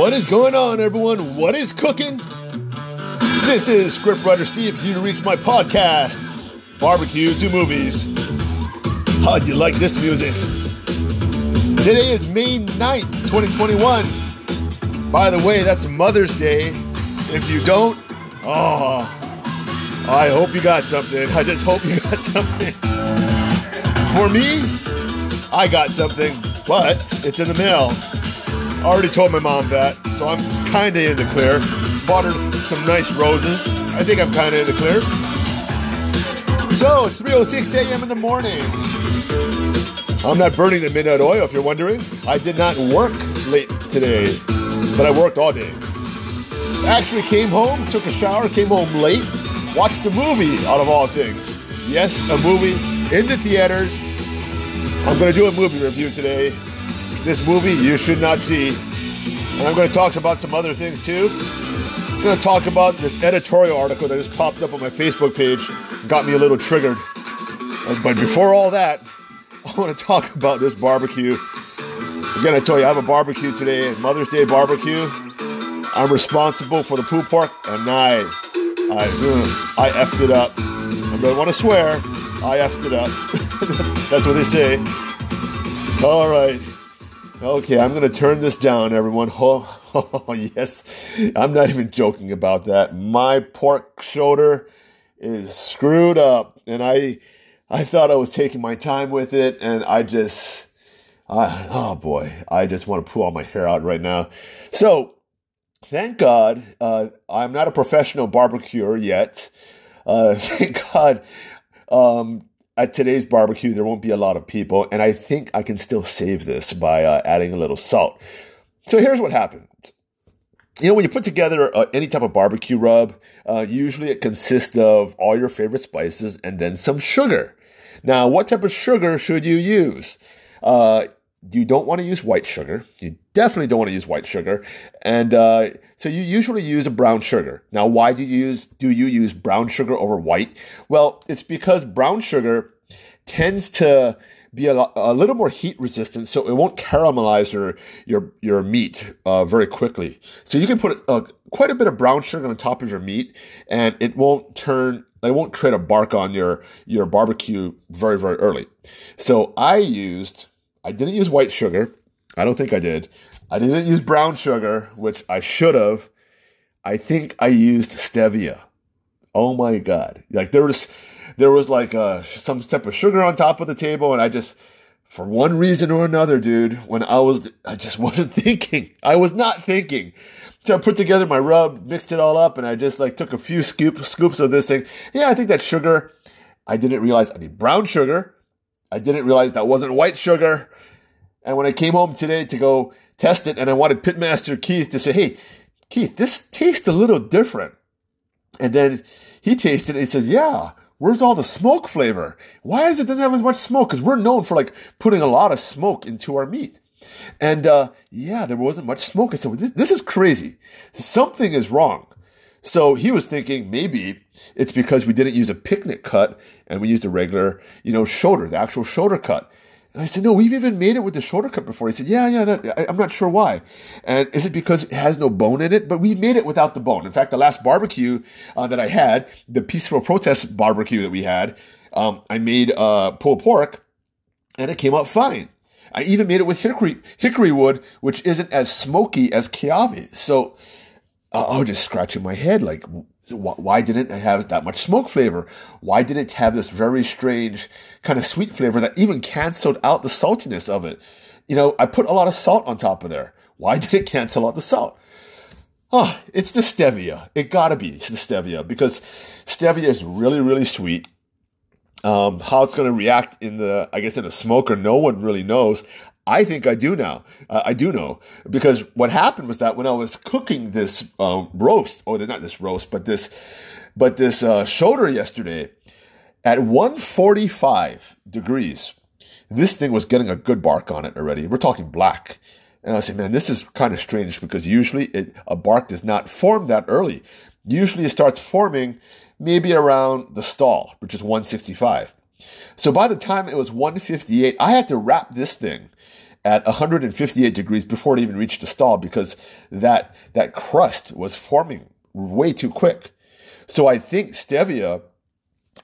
What is going on, everyone? What is cooking? This is scriptwriter Steve here to reach my podcast, Barbecue to Movies. How'd you like this music? Today is May 9th, 2021. By the way, that's Mother's Day. If you don't, oh, I hope you got something. I just hope you got something. For me, I got something, but it's in the mail. I already told my mom that, so I'm kind of in the clear. Bought her some nice roses. I think I'm kind of in the clear. So it's 3:06 a.m. in the morning. I'm not burning the midnight oil, if you're wondering. I did not work late today, but I worked all day. Actually, came home, took a shower, came home late, watched a movie. Out of all things, yes, a movie in the theaters. I'm going to do a movie review today this movie you should not see. And I'm going to talk about some other things too. I'm going to talk about this editorial article that just popped up on my Facebook page. Got me a little triggered. Uh, but before all that, I want to talk about this barbecue. Again, I tell you I have a barbecue today, Mother's Day barbecue. I'm responsible for the pulled pork, and I, I, uh, I effed it up. I don't want to swear. I effed it up. That's what they say. All right. Okay, I'm going to turn this down, everyone. Oh, oh, yes. I'm not even joking about that. My pork shoulder is screwed up, and I, I thought I was taking my time with it, and I just, I, oh boy, I just want to pull all my hair out right now. So, thank God, uh, I'm not a professional barbecuer yet. Uh, thank God, um, at today's barbecue, there won't be a lot of people, and I think I can still save this by uh, adding a little salt. So here's what happened. You know, when you put together uh, any type of barbecue rub, uh, usually it consists of all your favorite spices and then some sugar. Now, what type of sugar should you use? You don't want to use white sugar. You definitely don't want to use white sugar, and uh, so you usually use a brown sugar. Now, why do you use do you use brown sugar over white? Well, it's because brown sugar tends to be a, a little more heat resistant, so it won't caramelize your your your meat uh, very quickly. So you can put uh, quite a bit of brown sugar on top of your meat, and it won't turn it won't create a bark on your your barbecue very very early. So I used I didn't use white sugar. I don't think I did. I didn't use brown sugar, which I should have. I think I used stevia. Oh my god! Like there was, there was like uh, some type of sugar on top of the table, and I just, for one reason or another, dude, when I was, I just wasn't thinking. I was not thinking. So I put together my rub, mixed it all up, and I just like took a few scoop, scoops of this thing. Yeah, I think that sugar. I didn't realize I need brown sugar. I didn't realize that wasn't white sugar. And when I came home today to go test it, and I wanted Pitmaster Keith to say, hey, Keith, this tastes a little different. And then he tasted it. He says, yeah, where's all the smoke flavor? Why is it doesn't have as much smoke? Because we're known for like putting a lot of smoke into our meat. And uh, yeah, there wasn't much smoke. I said, this, this is crazy. Something is wrong. So he was thinking maybe it's because we didn't use a picnic cut and we used a regular, you know, shoulder, the actual shoulder cut. And I said, no, we've even made it with the shoulder cut before. He said, yeah, yeah, that, I, am not sure why. And is it because it has no bone in it? But we made it without the bone. In fact, the last barbecue uh, that I had, the peaceful protest barbecue that we had, um, I made uh, pulled pork and it came out fine. I even made it with hickory, hickory wood, which isn't as smoky as kiawe. So I was just scratching my head like, why didn't it have that much smoke flavor? Why did it have this very strange kind of sweet flavor that even canceled out the saltiness of it? You know, I put a lot of salt on top of there. Why did it cancel out the salt? Oh, it's the stevia. It gotta be the stevia because stevia is really, really sweet. Um, how it's going to react in the, I guess, in a smoker, no one really knows. I think I do now. Uh, I do know because what happened was that when I was cooking this um, roast, or not this roast, but this, but this uh, shoulder yesterday, at 145 degrees, this thing was getting a good bark on it already. We're talking black. And I said, man, this is kind of strange because usually it, a bark does not form that early. Usually it starts forming maybe around the stall, which is 165. So by the time it was 158, I had to wrap this thing at 158 degrees before it even reached the stall because that that crust was forming way too quick. So I think stevia,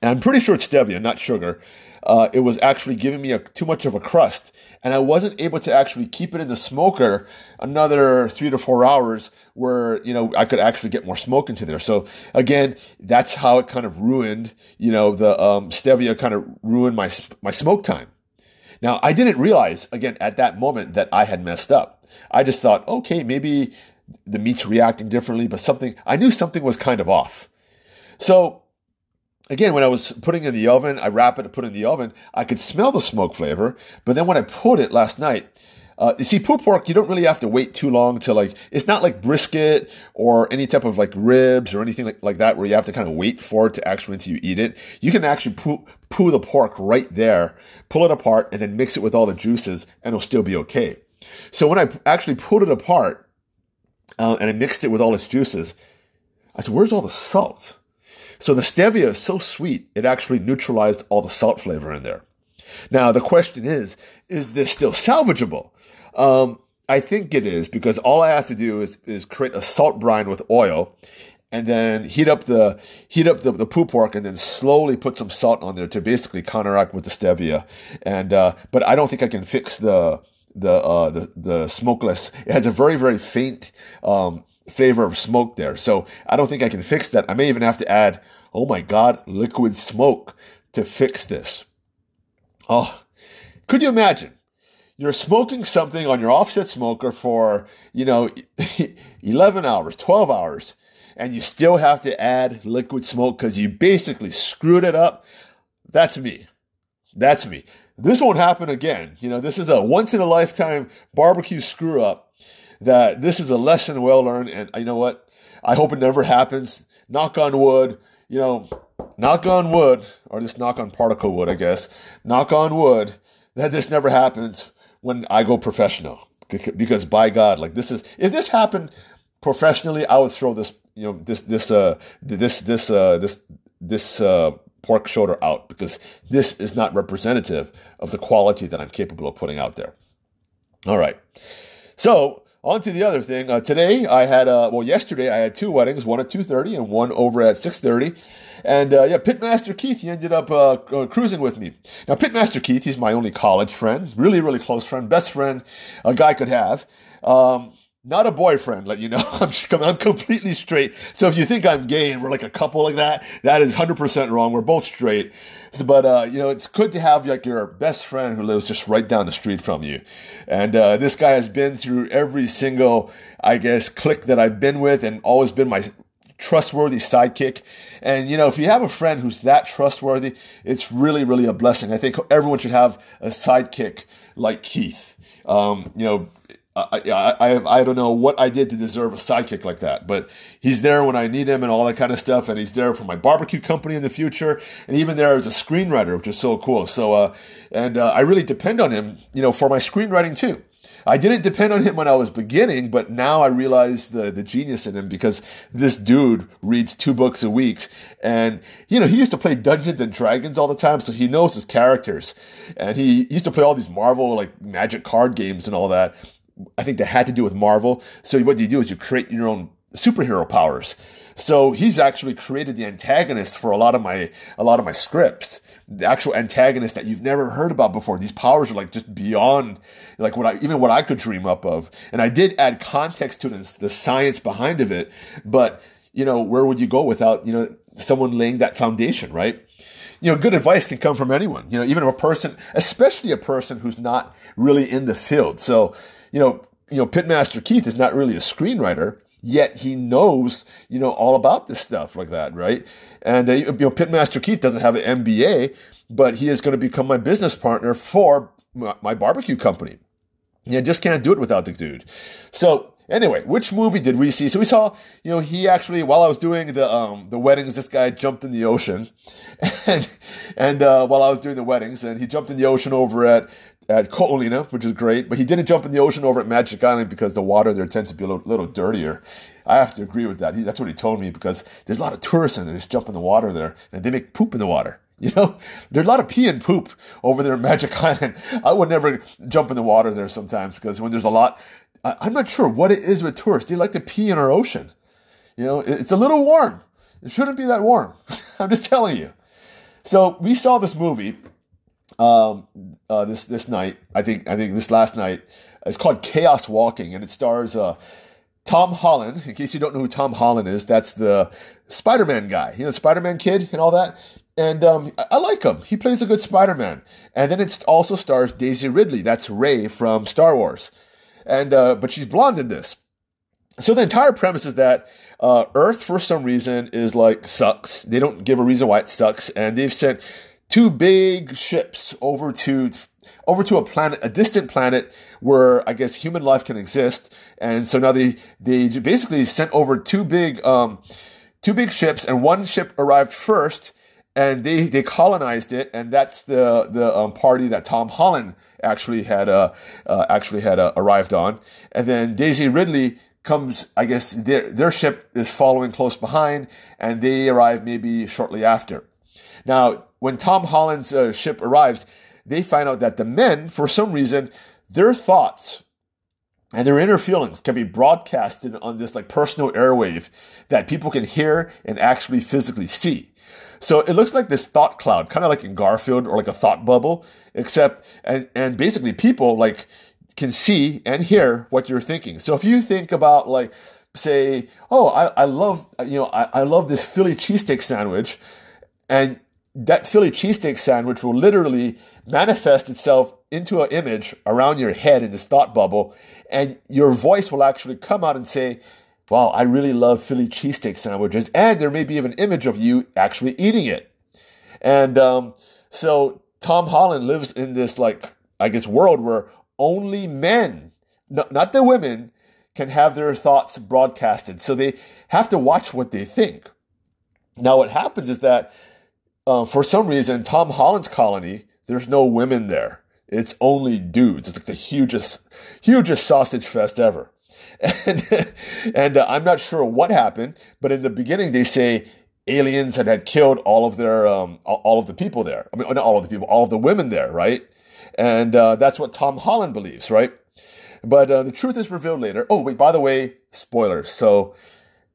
and I'm pretty sure it's stevia, not sugar. Uh, it was actually giving me a, too much of a crust, and I wasn't able to actually keep it in the smoker another three to four hours, where you know I could actually get more smoke into there. So again, that's how it kind of ruined, you know, the um, stevia kind of ruined my my smoke time. Now, I didn't realize, again, at that moment that I had messed up. I just thought, okay, maybe the meat's reacting differently, but something, I knew something was kind of off. So, again, when I was putting in the oven, I wrap it and put it in the oven, I could smell the smoke flavor. But then when I put it last night, uh, you see, pulled pork, you don't really have to wait too long to like, it's not like brisket or any type of like ribs or anything like, like that where you have to kind of wait for it to actually until you eat it. You can actually poo, poo the pork right there, pull it apart and then mix it with all the juices and it'll still be okay. So when I actually pulled it apart uh, and I mixed it with all its juices, I said, where's all the salt? So the stevia is so sweet, it actually neutralized all the salt flavor in there. Now, the question is, is this still salvageable? Um, I think it is because all I have to do is, is create a salt brine with oil and then heat up the heat up the, the pulled pork and then slowly put some salt on there to basically counteract with the stevia. And uh, but I don't think I can fix the the uh, the the smokeless. It has a very very faint um, flavor of smoke there, so I don't think I can fix that. I may even have to add, oh my god, liquid smoke to fix this. Oh, could you imagine? You're smoking something on your offset smoker for, you know, 11 hours, 12 hours, and you still have to add liquid smoke because you basically screwed it up. That's me. That's me. This won't happen again. You know, this is a once in a lifetime barbecue screw up that this is a lesson well learned. And you know what? I hope it never happens. Knock on wood. You know, knock on wood, or just knock on particle wood, I guess. Knock on wood that this never happens when I go professional. Because by God, like this is, if this happened professionally, I would throw this, you know, this, this, uh, this, this, uh, this, this, uh, pork shoulder out because this is not representative of the quality that I'm capable of putting out there. All right. So on to the other thing. Uh, today I had, uh, well, yesterday I had two weddings, one at 2.30 and one over at 6.30. And uh, yeah, Pitmaster Keith, he ended up uh, uh, cruising with me. Now, Pitmaster Keith, he's my only college friend, really, really close friend, best friend a guy could have. Um, not a boyfriend, let you know. I'm, just, I'm completely straight. So if you think I'm gay and we're like a couple like that, that is 100% wrong. We're both straight. So, but, uh, you know, it's good to have like your best friend who lives just right down the street from you. And, uh, this guy has been through every single, I guess, clique that I've been with and always been my trustworthy sidekick. And, you know, if you have a friend who's that trustworthy, it's really, really a blessing. I think everyone should have a sidekick like Keith. Um, you know, I, I, I don't know what I did to deserve a sidekick like that, but he's there when I need him and all that kind of stuff. And he's there for my barbecue company in the future. And even there as a screenwriter, which is so cool. So, uh, and, uh, I really depend on him, you know, for my screenwriting too. I didn't depend on him when I was beginning, but now I realize the, the genius in him because this dude reads two books a week. And, you know, he used to play Dungeons and Dragons all the time, so he knows his characters. And he used to play all these Marvel, like, magic card games and all that. I think that had to do with Marvel. So what you do is you create your own superhero powers. So he's actually created the antagonist for a lot of my a lot of my scripts. The actual antagonist that you've never heard about before. These powers are like just beyond like what I even what I could dream up of. And I did add context to the, the science behind of it, but you know, where would you go without, you know, someone laying that foundation, right? You know, good advice can come from anyone, you know, even a person, especially a person who's not really in the field. So, you know, you know, Pitmaster Keith is not really a screenwriter, yet he knows, you know, all about this stuff like that, right? And, uh, you know, Pitmaster Keith doesn't have an MBA, but he is going to become my business partner for my, my barbecue company. Yeah, just can't do it without the dude. So, Anyway, which movie did we see? So we saw, you know, he actually while I was doing the um the weddings, this guy jumped in the ocean, and and uh, while I was doing the weddings, and he jumped in the ocean over at at Ko'olina, which is great, but he didn't jump in the ocean over at Magic Island because the water there tends to be a little, little dirtier. I have to agree with that. He, that's what he told me because there's a lot of tourists in there just jump in the water there and they make poop in the water. You know, there's a lot of pee and poop over there in Magic Island. I would never jump in the water there sometimes because when there's a lot, I'm not sure what it is with tourists. They like to pee in our ocean. You know, it's a little warm. It shouldn't be that warm. I'm just telling you. So we saw this movie um, uh, this this night. I think I think this last night. It's called Chaos Walking, and it stars uh, Tom Holland. In case you don't know who Tom Holland is, that's the Spider-Man guy. You know, Spider-Man kid and all that. And um, I like him. He plays a good Spider-Man. And then it also stars Daisy Ridley. That's Rey from Star Wars. And uh, but she's blonde in this. So the entire premise is that uh, Earth, for some reason, is like sucks. They don't give a reason why it sucks, and they've sent two big ships over to over to a planet, a distant planet where I guess human life can exist. And so now they they basically sent over two big um, two big ships, and one ship arrived first, and they they colonized it, and that's the the um, party that Tom Holland actually had uh, uh actually had uh, arrived on, and then Daisy Ridley comes, I guess their, their ship is following close behind and they arrive maybe shortly after. Now, when Tom Holland's uh, ship arrives, they find out that the men, for some reason, their thoughts and their inner feelings can be broadcasted on this like personal airwave that people can hear and actually physically see. So it looks like this thought cloud, kind of like in Garfield or like a thought bubble, except, and, and basically people like, can see and hear what you're thinking. So if you think about like, say, oh, I, I love, you know, I, I love this Philly cheesesteak sandwich, and that Philly cheesesteak sandwich will literally manifest itself into an image around your head in this thought bubble, and your voice will actually come out and say, Wow, I really love Philly cheesesteak sandwiches, and there may be an image of you actually eating it. And um, so Tom Holland lives in this like I guess world where only men, not the women, can have their thoughts broadcasted. So they have to watch what they think. Now, what happens is that uh, for some reason, Tom Holland's colony, there's no women there. It's only dudes. It's like the hugest, hugest sausage fest ever. And, and uh, I'm not sure what happened, but in the beginning, they say aliens had, had killed all of their, um, all of the people there. I mean, not all of the people, all of the women there, right? And uh, that's what Tom Holland believes, right? But uh, the truth is revealed later. Oh, wait, by the way, spoilers. So,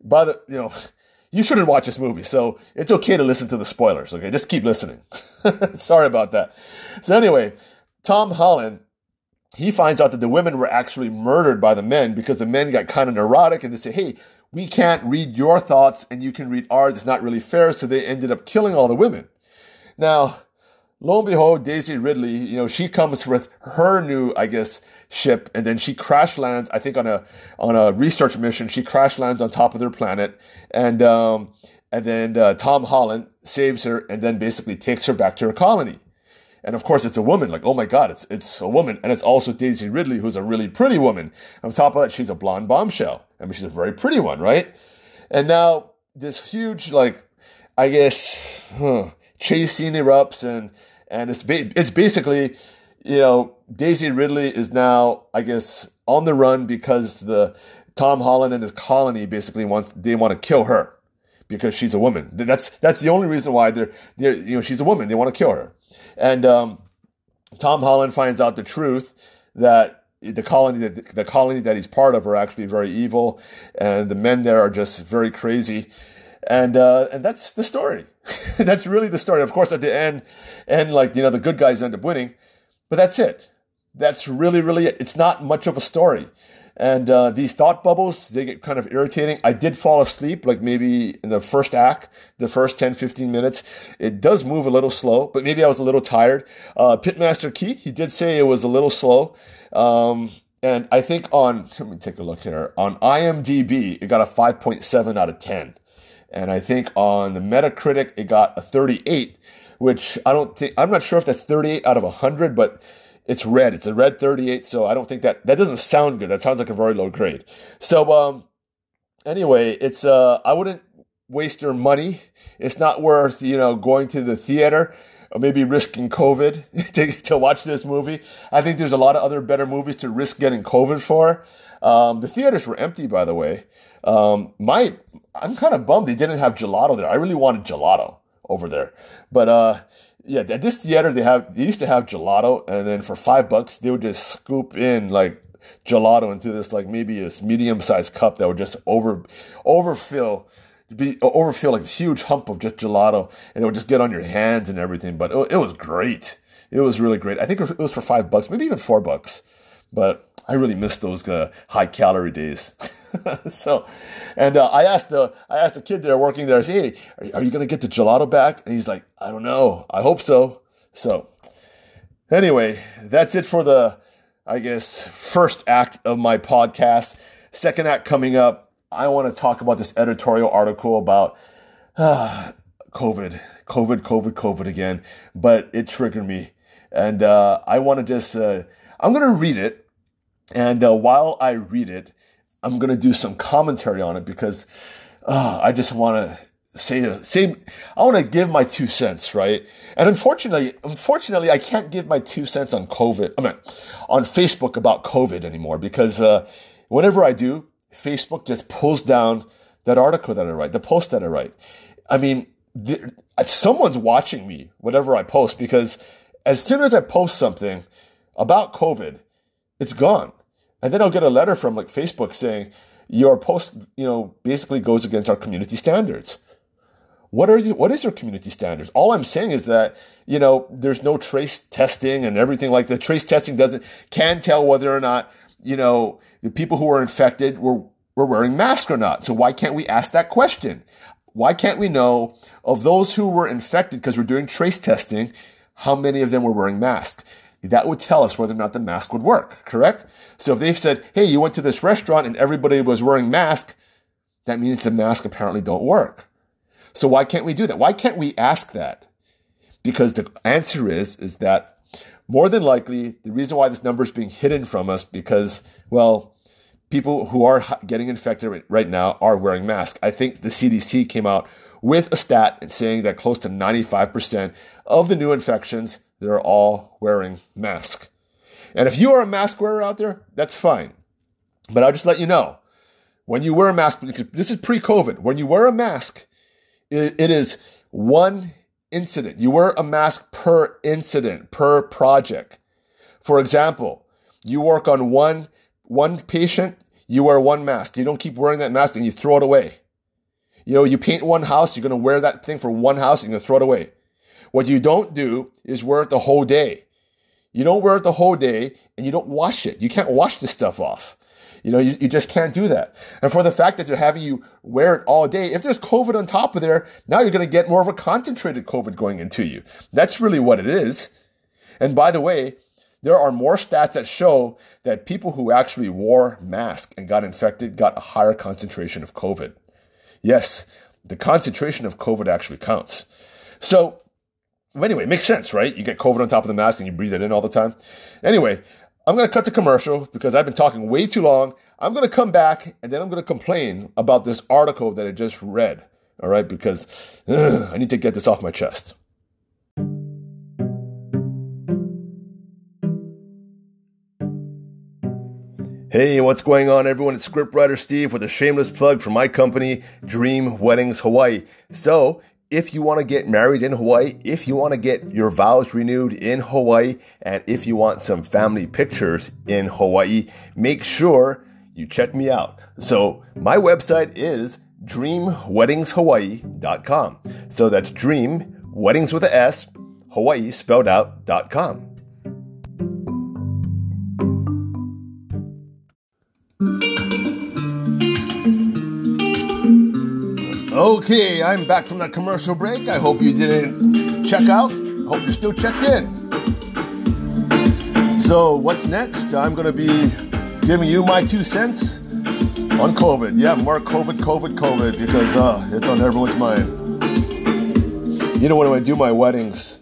by the, you know, you shouldn't watch this movie. So it's okay to listen to the spoilers. Okay. Just keep listening. Sorry about that. So, anyway, Tom Holland, he finds out that the women were actually murdered by the men because the men got kind of neurotic and they say, hey, we can't read your thoughts and you can read ours. It's not really fair. So they ended up killing all the women. Now, lo and behold, Daisy Ridley, you know, she comes with her new, I guess, ship, and then she crash lands. I think on a on a research mission, she crash lands on top of their planet, and um, and then uh, Tom Holland saves her, and then basically takes her back to her colony. And of course, it's a woman. Like, oh my God, it's it's a woman, and it's also Daisy Ridley, who's a really pretty woman. On top of that, she's a blonde bombshell. I mean, she's a very pretty one, right? And now this huge, like, I guess, huh, chase scene erupts, and and it's ba- it's basically, you know, Daisy Ridley is now, I guess, on the run because the Tom Holland and his colony basically wants they want to kill her because she's a woman. That's that's the only reason why they're, they're you know she's a woman. They want to kill her, and um, Tom Holland finds out the truth that the colony that the colony that he's part of are actually very evil, and the men there are just very crazy, and uh, and that's the story. that's really the story. Of course, at the end, and like you know, the good guys end up winning, but that's it. That's really, really it. It's not much of a story. And uh, these thought bubbles, they get kind of irritating. I did fall asleep, like maybe in the first act, the first 10, 15 minutes. It does move a little slow, but maybe I was a little tired. Uh, Pitmaster Keith, he did say it was a little slow. Um, and I think on, let me take a look here. On IMDb, it got a 5.7 out of 10. And I think on the Metacritic, it got a 38, which I don't think, I'm not sure if that's 38 out of 100, but it's red. It's a red 38. So I don't think that, that doesn't sound good. That sounds like a very low grade. So, um, anyway, it's, uh, I wouldn't waste your money. It's not worth, you know, going to the theater or maybe risking COVID to, to watch this movie. I think there's a lot of other better movies to risk getting COVID for. Um, the theaters were empty, by the way. Um, my, I'm kind of bummed they didn't have gelato there. I really wanted gelato. over there. But uh, yeah, at this theater they have they used to have gelato, and then for five bucks they would just scoop in like gelato into this like maybe a medium sized cup that would just over overfill be overfill like this huge hump of just gelato and it would just get on your hands and everything but it, it was great. It was really great. I think it was for five bucks maybe even four bucks but i really miss those uh, high calorie days so and uh, i asked the i asked the kid there working there i said hey are, you going to get the gelato back and he's like i don't know i hope so so anyway that's it for the I guess, first act of my podcast. Second act coming up, I want to talk about this editorial article about uh, COVID, COVID, COVID, COVID again, but it triggered me. And uh, I want to just, uh, I'm going to read it. And uh, while I read it, I'm going to do some commentary on it because uh, I just want to say say I want to give my two cents, right? And unfortunately, unfortunately, I can't give my two cents on COVID. I mean, on Facebook about COVID anymore because uh, whenever I do, Facebook just pulls down that article that I write, the post that I write. I mean, the, someone's watching me whatever I post because as soon as I post something about COVID, it's gone, and then I'll get a letter from like Facebook saying your post, you know, basically goes against our community standards. What are you, what is your community standards? All I'm saying is that, you know, there's no trace testing and everything like that. Trace testing doesn't, can tell whether or not, you know, the people who were infected were, were wearing masks or not. So why can't we ask that question? Why can't we know of those who were infected because we're doing trace testing, how many of them were wearing masks? That would tell us whether or not the mask would work, correct? So if they've said, hey, you went to this restaurant and everybody was wearing masks, that means the mask apparently don't work. So why can't we do that? Why can't we ask that? Because the answer is, is that more than likely, the reason why this number is being hidden from us because, well, people who are getting infected right now are wearing masks. I think the CDC came out with a stat saying that close to 95% of the new infections, they're all wearing masks. And if you are a mask wearer out there, that's fine. But I'll just let you know, when you wear a mask, this is pre-COVID, when you wear a mask, it is one incident. You wear a mask per incident, per project. For example, you work on one, one patient, you wear one mask. You don't keep wearing that mask and you throw it away. You know, you paint one house, you're going to wear that thing for one house, and you're going to throw it away. What you don't do is wear it the whole day. You don't wear it the whole day and you don't wash it. You can't wash this stuff off. You know, you, you just can't do that. And for the fact that they're having you wear it all day, if there's COVID on top of there, now you're going to get more of a concentrated COVID going into you. That's really what it is. And by the way, there are more stats that show that people who actually wore masks and got infected got a higher concentration of COVID. Yes, the concentration of COVID actually counts. So, anyway, it makes sense, right? You get COVID on top of the mask and you breathe it in all the time. Anyway, I'm going to cut the commercial because I've been talking way too long. I'm going to come back and then I'm going to complain about this article that I just read. All right, because ugh, I need to get this off my chest. Hey, what's going on, everyone? It's scriptwriter Steve with a shameless plug for my company, Dream Weddings Hawaii. So, if you want to get married in Hawaii, if you want to get your vows renewed in Hawaii, and if you want some family pictures in Hawaii, make sure you check me out. So, my website is dreamweddingshawaii.com. So that's dream, weddings with a S, Hawaii spelled out.com. Okay, I'm back from that commercial break. I hope you didn't check out. I hope you're still checked in. So, what's next? I'm going to be giving you my two cents on COVID. Yeah, more COVID, COVID, COVID, because uh, it's on everyone's mind. You know, when I do my weddings,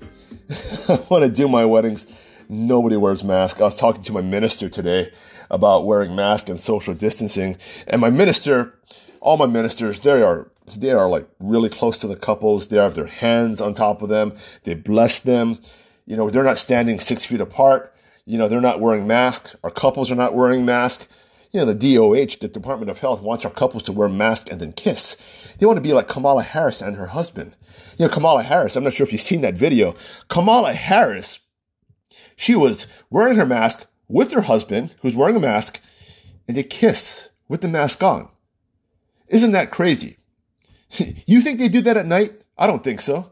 when I do my weddings, nobody wears masks. I was talking to my minister today about wearing masks and social distancing, and my minister, all my ministers, they are they are like really close to the couples. They have their hands on top of them. They bless them. You know, they're not standing six feet apart. You know, they're not wearing masks. Our couples are not wearing masks. you know, the DOH, the Department of Health, wants our couples to wear masks and then kiss. They want to be like Kamala Harris and her husband. You know, Kamala Harris, I'm not sure if you've seen that video. Kamala Harris, she was wearing her mask with her husband, who's wearing a mask, and they kiss with the mask on. Isn't that crazy? you think they do that at night? I don't think so.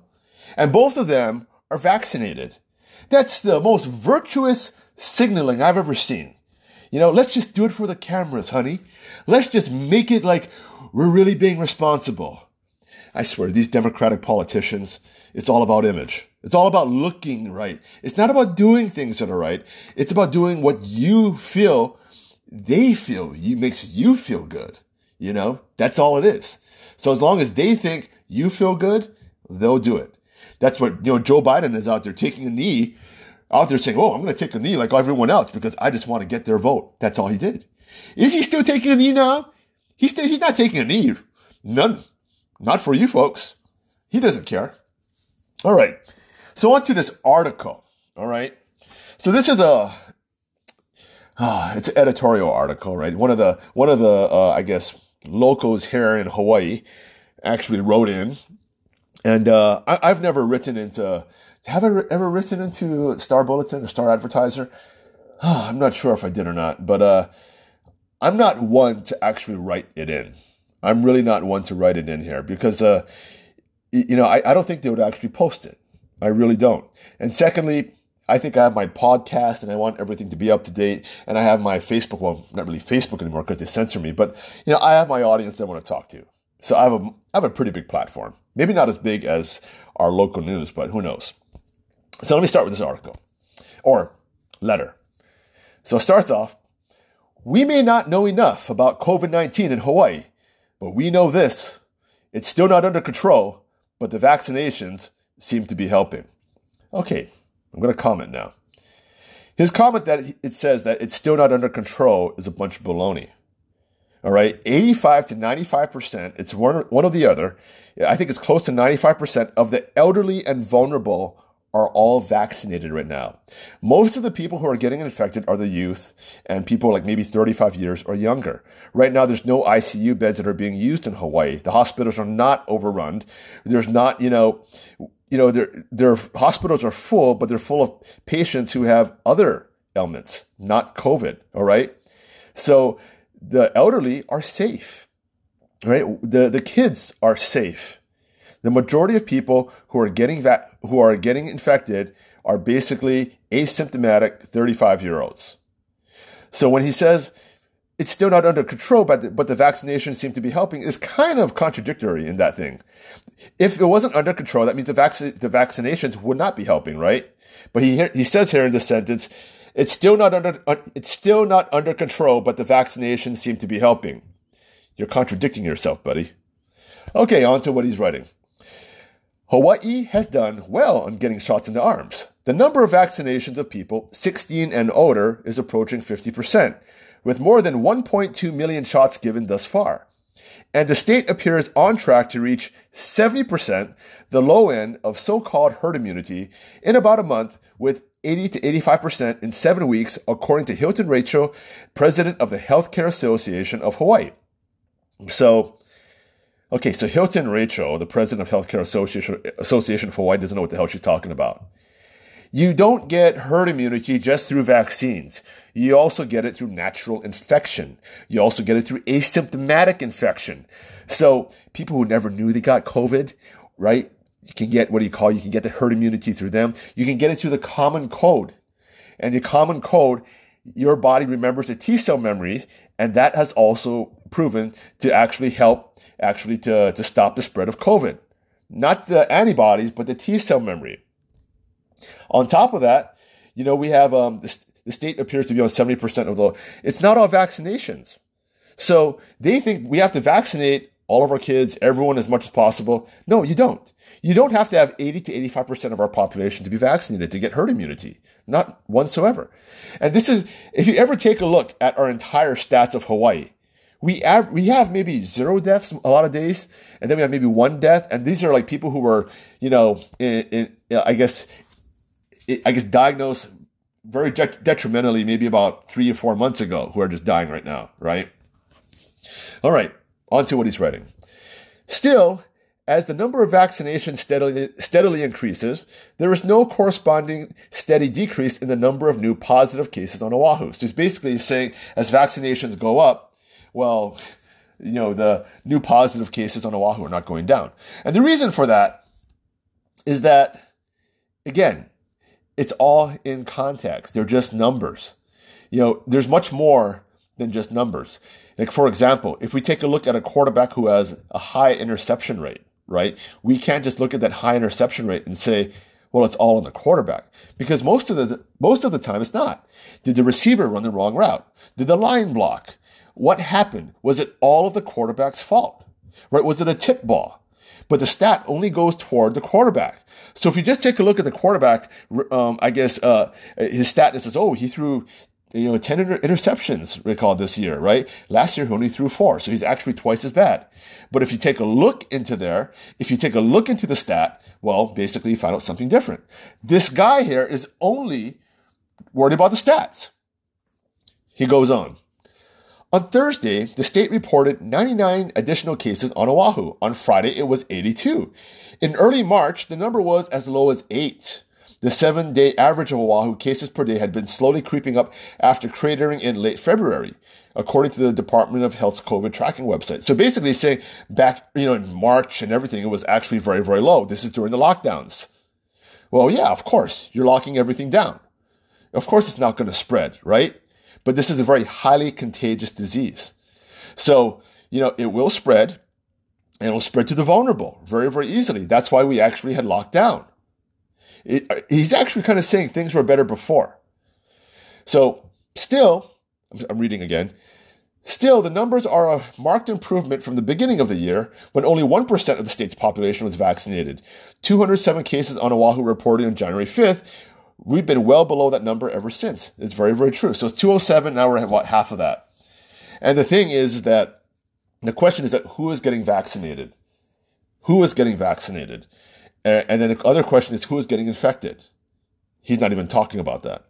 And both of them are vaccinated. That's the most virtuous signaling I've ever seen. You know, let's just do it for the cameras, honey. Let's just make it like we're really being responsible. I swear, these Democratic politicians, it's all about image. It's all about looking right. It's not about doing things that are right. It's about doing what you feel they feel you makes you feel good. You know, that's all it is. So as long as they think you feel good, they'll do it. That's what, you know, Joe Biden is out there taking a knee, out there saying, Oh, I'm going to take a knee like everyone else because I just want to get their vote. That's all he did. Is he still taking a knee now? He's still, he's not taking a knee. None. Not for you folks. He doesn't care. All right. So on to this article. All right. So this is a, oh, it's an editorial article, right? One of the, one of the, uh, I guess, locals here in Hawaii actually wrote in. And, uh, I, have never written into, have I ever written into Star Bulletin or Star Advertiser? Oh, I'm not sure if I did or not, but, uh, I'm not one to actually write it in. I'm really not one to write it in here because, uh, you know, I, I don't think they would actually post it. I really don't. And secondly, I think I have my podcast and I want everything to be up to date. And I have my Facebook, well, not really Facebook anymore because they censor me, but you know, I have my audience I want to talk to. So I have a, I have a pretty big platform. Maybe not as big as our local news, but who knows? So let me start with this article or letter. So it starts off, we may not know enough about COVID-19 in Hawaii, but we know this. It's still not under control, but the vaccinations seem to be helping. Okay, I'm going to comment now. His comment that it says that it's still not under control is a bunch of baloney. All right, 85 to 95%, it's one, one or the other. I think it's close to 95% of the elderly and vulnerable are all vaccinated right now. Most of the people who are getting infected are the youth and people like maybe 35 years or younger. Right now, there's no ICU beds that are being used in Hawaii. The hospitals are not overrun. There's not, you know, you know, their, their hospitals are full, but they're full of patients who have other ailments, not COVID. All right. So the elderly are safe, right? The, the kids are safe. The majority of people who are getting va- who are getting infected are basically asymptomatic 35 year olds. So when he says it's still not under control, but the, but the vaccinations seem to be helping is kind of contradictory in that thing. If it wasn't under control, that means the, vac- the vaccinations would not be helping, right? But he he says here in this sentence, it's still not under it's still not under control, but the vaccinations seem to be helping. You're contradicting yourself, buddy. Okay, on to what he's writing. Hawaii has done well on getting shots in the arms. The number of vaccinations of people 16 and older is approaching 50%, with more than 1.2 million shots given thus far. And the state appears on track to reach 70%, the low end of so-called herd immunity, in about a month with 80 to 85% in seven weeks, according to Hilton Raethel, president of the Healthcare Association of Hawaii. So, okay, so Hilton Raethel, the president of Healthcare Association, Association of Hawaii, doesn't know what the hell she's talking about. You don't get herd immunity just through vaccines. You also get it through natural infection. You also get it through asymptomatic infection. So people who never knew they got COVID, right? You can get what do you call? You can get the herd immunity through them. You can get it through the common cold. And the common cold, your body remembers the T cell memories, and that has also proven to actually help actually to, to stop the spread of COVID. Not the antibodies, but the T cell memory. On top of that, you know, we have um, the, the state appears to be on 70% of the, it's not all vaccinations. So they think we have to vaccinate all of our kids, everyone as much as possible. No, you don't. You don't have to have 80 to 85% of our population to be vaccinated to get herd immunity. Not whatsoever. And this is, if you ever take a look at our entire stats of Hawaii, we have, we have maybe zero deaths a lot of days, and then we have maybe one death, and these are like people who were, you know, in, in I guess I guess diagnosed very de- detrimentally maybe about three or four months ago who are just dying right now, right? All right, on to what he's writing. Still, as the number of vaccinations steadily, steadily increases, there is no corresponding steady decrease in the number of new positive cases on Oahu. So he's basically saying as vaccinations go up, well, you know, the new positive cases on Oahu are not going down. And the reason for that is that, again, it's all in context. They're just numbers. You know, there's much more than just numbers. Like, for example, if we take a look at a quarterback who has a high interception rate, right? We can't just look at that high interception rate and say, well, it's all on the quarterback because most of the, most of the time it's not. Did the receiver run the wrong route? Did the line block? What happened? Was it all of the quarterback's fault? Right? Was it a tip ball? But the stat only goes toward the quarterback. So if you just take a look at the quarterback, um, I guess uh, his stat that says, oh, he threw you know, 10 inter- interceptions recalled this year, right? Last year, he only threw four. So he's actually twice as bad. But if you take a look into there, if you take a look into the stat, well, basically you find out something different. This guy here is only worried about the stats. He goes on. On Thursday, the state reported 99 additional cases on Oahu. On Friday, it was 82. In early March, the number was as low as 8. The seven day average of Oahu cases per day had been slowly creeping up after cratering in late February, according to the Department of Health's COVID tracking website. So basically saying back, you know, in March and everything, it was actually very, very low. This is during the lockdowns. Well, yeah, of course, you're locking everything down. Of course, it's not going to spread, right? But this is a very highly contagious disease. So, you know, it will spread and it'll spread to the vulnerable very, very easily. That's why we actually had locked down. It, uh, he's actually kind of saying things were better before. So, still, I'm reading again. Still, the numbers are a marked improvement from the beginning of the year when only 1% of the state's population was vaccinated. 207 cases on Oahu reported on January 5th. We've been well below that number ever since. It's very, very true. So it's 207, now we're at half of that. And the thing is that the question is that who is getting vaccinated? Who is getting vaccinated? And then the other question is who is getting infected? He's not even talking about that.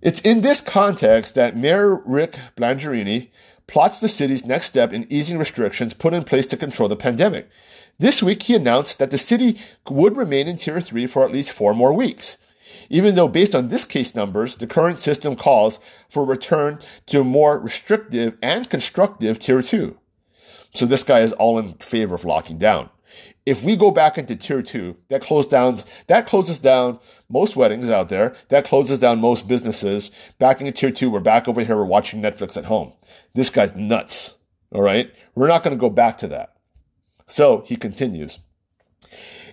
It's in this context that Mayor Rick Blangiardi plots the city's next step in easing restrictions put in place to control the pandemic. This week, he announced that the city would remain in Tier 3 for at least four more weeks. Even though, based on this case numbers, the current system calls for a return to a more restrictive and constructive Tier 2. So this guy is all in favor of locking down. If we go back into tier two, that closes down, that closes down most weddings out there. That closes down most businesses. Back into tier two, we're back over here. We're watching Netflix at home. This guy's nuts. All right. We're not going to go back to that. So he continues.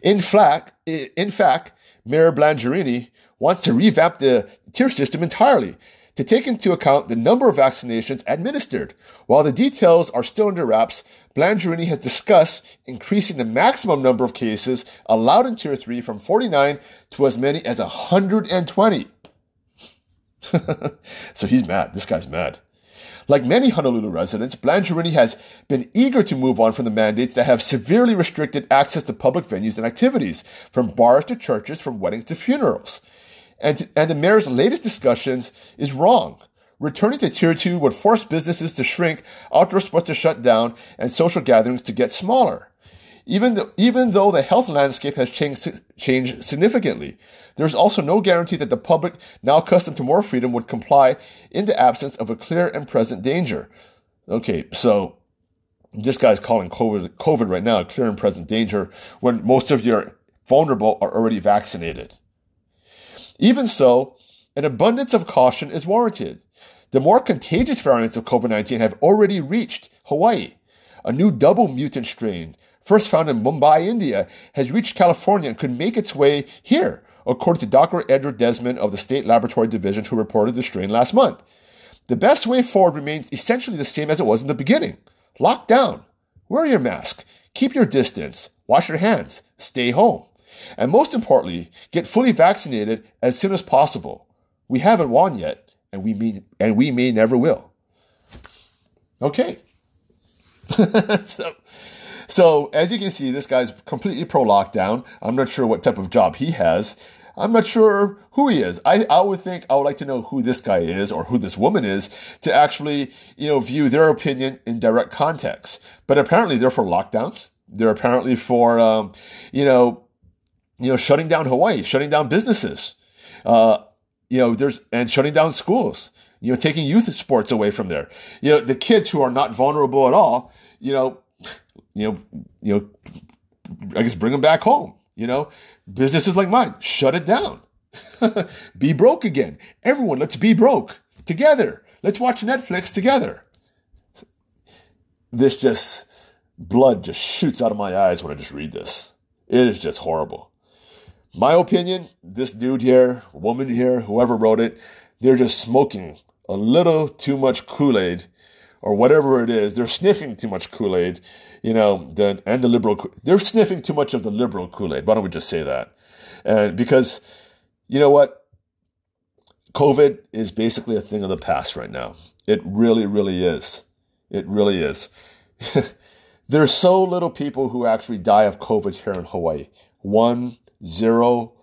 In fact, in fact, Mayor Blangiardi wants to revamp the tier system entirely to take into account the number of vaccinations administered. While the details are still under wraps, Blangiardi has discussed increasing the maximum number of cases allowed in Tier 3 from 49 to as many as 120. so he's mad. This guy's mad. Like many Honolulu residents, Blangiardi has been eager to move on from the mandates that have severely restricted access to public venues and activities, from bars to churches, from weddings to funerals. And, and the mayor's latest discussions is wrong. Returning to tier two would force businesses to shrink, outdoor sports to shut down, and social gatherings to get smaller. Even, though, even though the health landscape has changed, changed significantly, there is also no guarantee that the public, now accustomed to more freedom, would comply in the absence of a clear and present danger. Okay, so this guy's calling COVID, COVID right now a clear and present danger when most of your vulnerable are already vaccinated. Even so, an abundance of caution is warranted. The more contagious variants of COVID-19 have already reached Hawaii. A new double mutant strain, first found in Mumbai, India, has reached California and could make its way here, according to Dr. Edward Desmond of the State Laboratory Division, who reported the strain last month. The best way forward remains essentially the same as it was in the beginning. Lock down. Wear your mask. Keep your distance. Wash your hands. Stay home. And most importantly, get fully vaccinated as soon as possible. We haven't won yet, and we may, and we may never will. Okay. so, so, as you can see, this guy's completely pro lockdown. I'm not sure what type of job he has. I'm not sure who he is. I, I would think I would like to know who this guy is or who this woman is to actually, you know, view their opinion in direct context. But apparently they're for lockdowns. They're apparently for, um, you know, you know, shutting down Hawaii, shutting down businesses, uh, you know, there's, and shutting down schools, you know, taking youth sports away from there. You know, the kids who are not vulnerable at all, you know, you know, you know, I guess bring them back home. You know, businesses like mine, shut it down. be broke again. Everyone, let's be broke together. Let's watch Netflix together. This just, blood just shoots out of my eyes when I just read this. It is just horrible. My opinion, this dude here, woman here, whoever wrote it, they're just smoking a little too much Kool Aid or whatever it is. They're sniffing too much Kool Aid, you know, the, and the liberal, they're sniffing too much of the liberal Kool Aid. Why don't we just say that? And because, you know what? COVID is basically a thing of the past right now. It really, really is. It really is. There's so little people who actually die of COVID here in Hawaii. One, zero.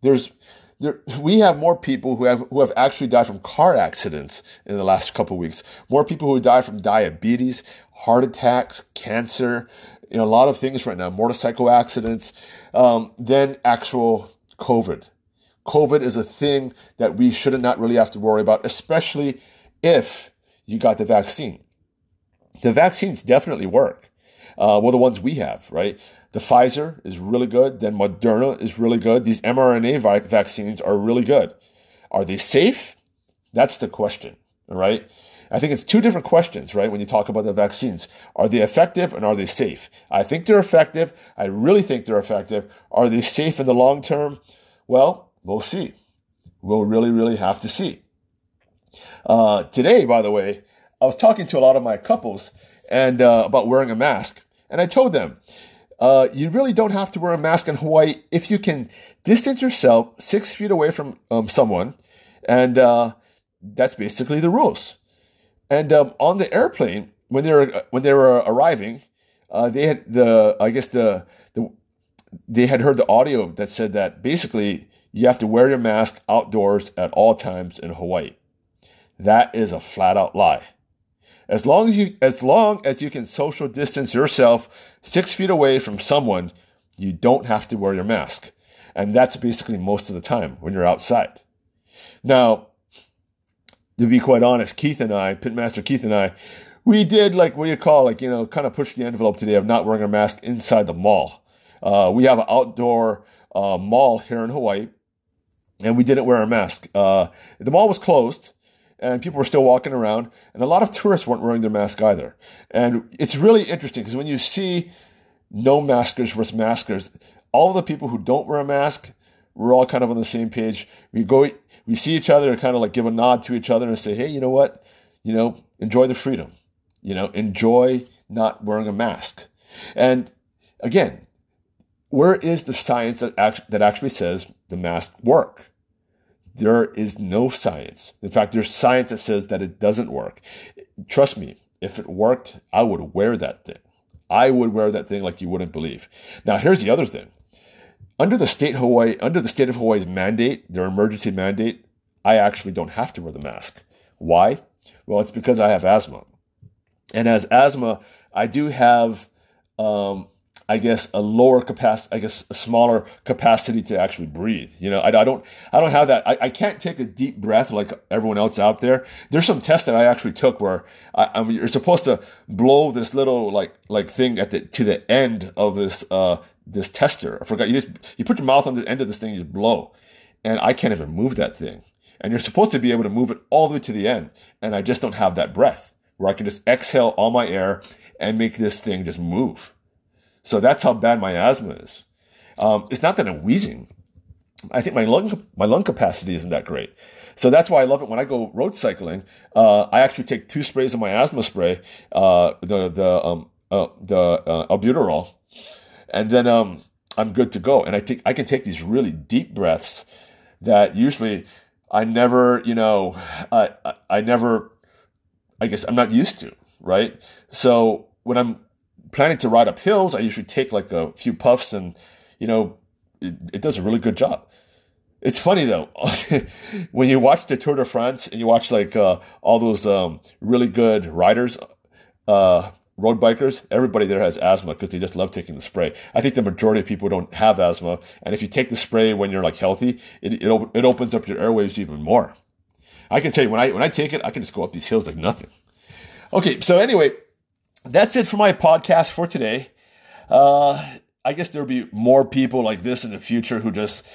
There's there, we have more people who have who have actually died from car accidents in the last couple of weeks. More people who died from diabetes, heart attacks, cancer, you know, a lot of things right now, motorcycle accidents, um, than actual COVID. COVID is a thing that we should not really have to worry about, especially if you got the vaccine. The vaccines definitely work. Uh, well, the ones we have, right? The Pfizer is really good. Then Moderna is really good. These mRNA vi- vaccines are really good. Are they safe? That's the question, right? I think it's two different questions, right? When you talk about the vaccines, are they effective and are they safe? I think they're effective. I really think they're effective. Are they safe in the long term? Well, we'll see. We'll really, really have to see. Uh, today, by the way, I was talking to a lot of my couples and uh, about wearing a mask, and I told them, uh, you really don't have to wear a mask in Hawaii if you can distance yourself six feet away from um, someone, and uh, that's basically the rules. And um, on the airplane, when they were when they were arriving, uh, they had the I guess the, the they had heard the audio that said that basically you have to wear your mask outdoors at all times in Hawaii. That is a flat out lie. As long as you, as long as you can social distance yourself six feet away from someone, you don't have to wear your mask. And that's basically most of the time when you're outside. Now, to be quite honest, Keith and I, Pitmaster Keith and I, we did like what do you call like you know kind of push the envelope today of not wearing a mask inside the mall. Uh, we have an outdoor uh, mall here in Hawaii, and we didn't wear a mask. Uh, the mall was closed, and people were still walking around, and a lot of tourists weren't wearing their mask either. And it's really interesting because when you see no maskers versus maskers, all of the people who don't wear a mask, we're all kind of on the same page. We go, we see each other and kind of like give a nod to each other and say, hey, you know what? You know, enjoy the freedom. You know, enjoy not wearing a mask. And again, where is the science that, that actually says the mask work? There is no science. In fact, there's science that says that it doesn't work. Trust me, if it worked, I would wear that thing. I would wear that thing like you wouldn't believe. Now, here's the other thing. Under the state Hawaii, under the state of Hawaii's mandate, their emergency mandate, I actually don't have to wear the mask. Why? Well, it's because I have asthma. And as asthma, I do have um, I guess a lower capacity, I guess a smaller capacity to actually breathe. You know, I, I don't, I don't have that. I, I can't take a deep breath like everyone else out there. There's some tests that I actually took where I, I mean, you're supposed to blow this little like, like thing at the, to the end of this, uh, this tester. I forgot. You just, you put your mouth on the end of this thing, you just blow. And I can't even move that thing. And you're supposed to be able to move it all the way to the end. And I just don't have that breath where I can just exhale all my air and make this thing just move. So that's how bad my asthma is. Um, it's not that I'm wheezing. I think my lung my lung capacity isn't that great. So that's why I love it when I go road cycling. Uh, I actually take two sprays of my asthma spray, uh, the the um, uh, the uh, albuterol, and then um, I'm good to go. And I take I can take these really deep breaths that usually I never you know I I, I never I guess I'm not used to right. So when I'm planning to ride up hills, I usually take like a few puffs and, you know, it, it does a really good job. It's funny though, when you watch the Tour de France and you watch like uh, all those um, really good riders, uh, road bikers, everybody there has asthma because they just love taking the spray. I think the majority of people don't have asthma, and if you take the spray when you're like healthy, it it, op- it opens up your airways even more. I can tell you when I when I take it, I can just go up these hills like nothing. Okay, so anyway, that's it for my podcast for today. Uh, I guess there'll be more people like this in the future who just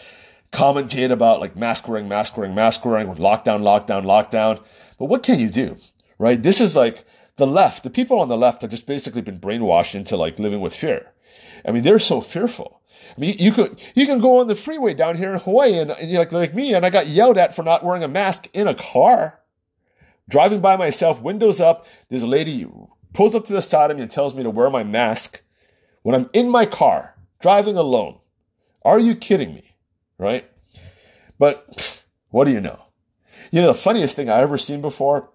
commentate about like mask wearing, mask wearing, mask wearing, lockdown, lockdown, lockdown. But what can you do, right? This is like the left. The people on the left have just basically been brainwashed into like living with fear. I mean, they're so fearful. I mean, you could you can go on the freeway down here in Hawaii, and, and you're like like me, and I got yelled at for not wearing a mask in a car. Driving by myself, windows up, there's a lady pulls up to the side of me and tells me to wear my mask when I'm in my car, driving alone. Are you kidding me? Right? But what do you know? You know, the funniest thing I ever seen before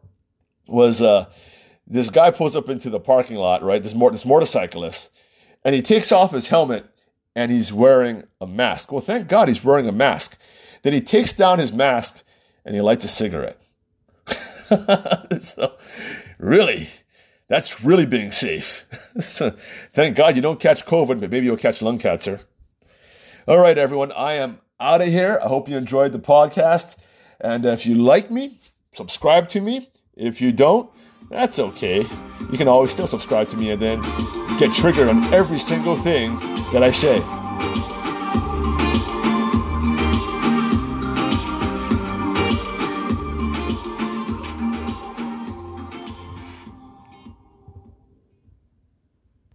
was uh, this guy pulls up into the parking lot, right? This, this motorcyclist, and he takes off his helmet and he's wearing a mask. Well, thank God he's wearing a mask. Then he takes down his mask and he lights a cigarette. so, really, that's really being safe. so, thank God you don't catch COVID, but maybe you'll catch lung cancer. All right, everyone, I am out of here. I hope you enjoyed the podcast. And if you like me, subscribe to me. If you don't, that's okay. You can always still subscribe to me and then get triggered on every single thing that I say.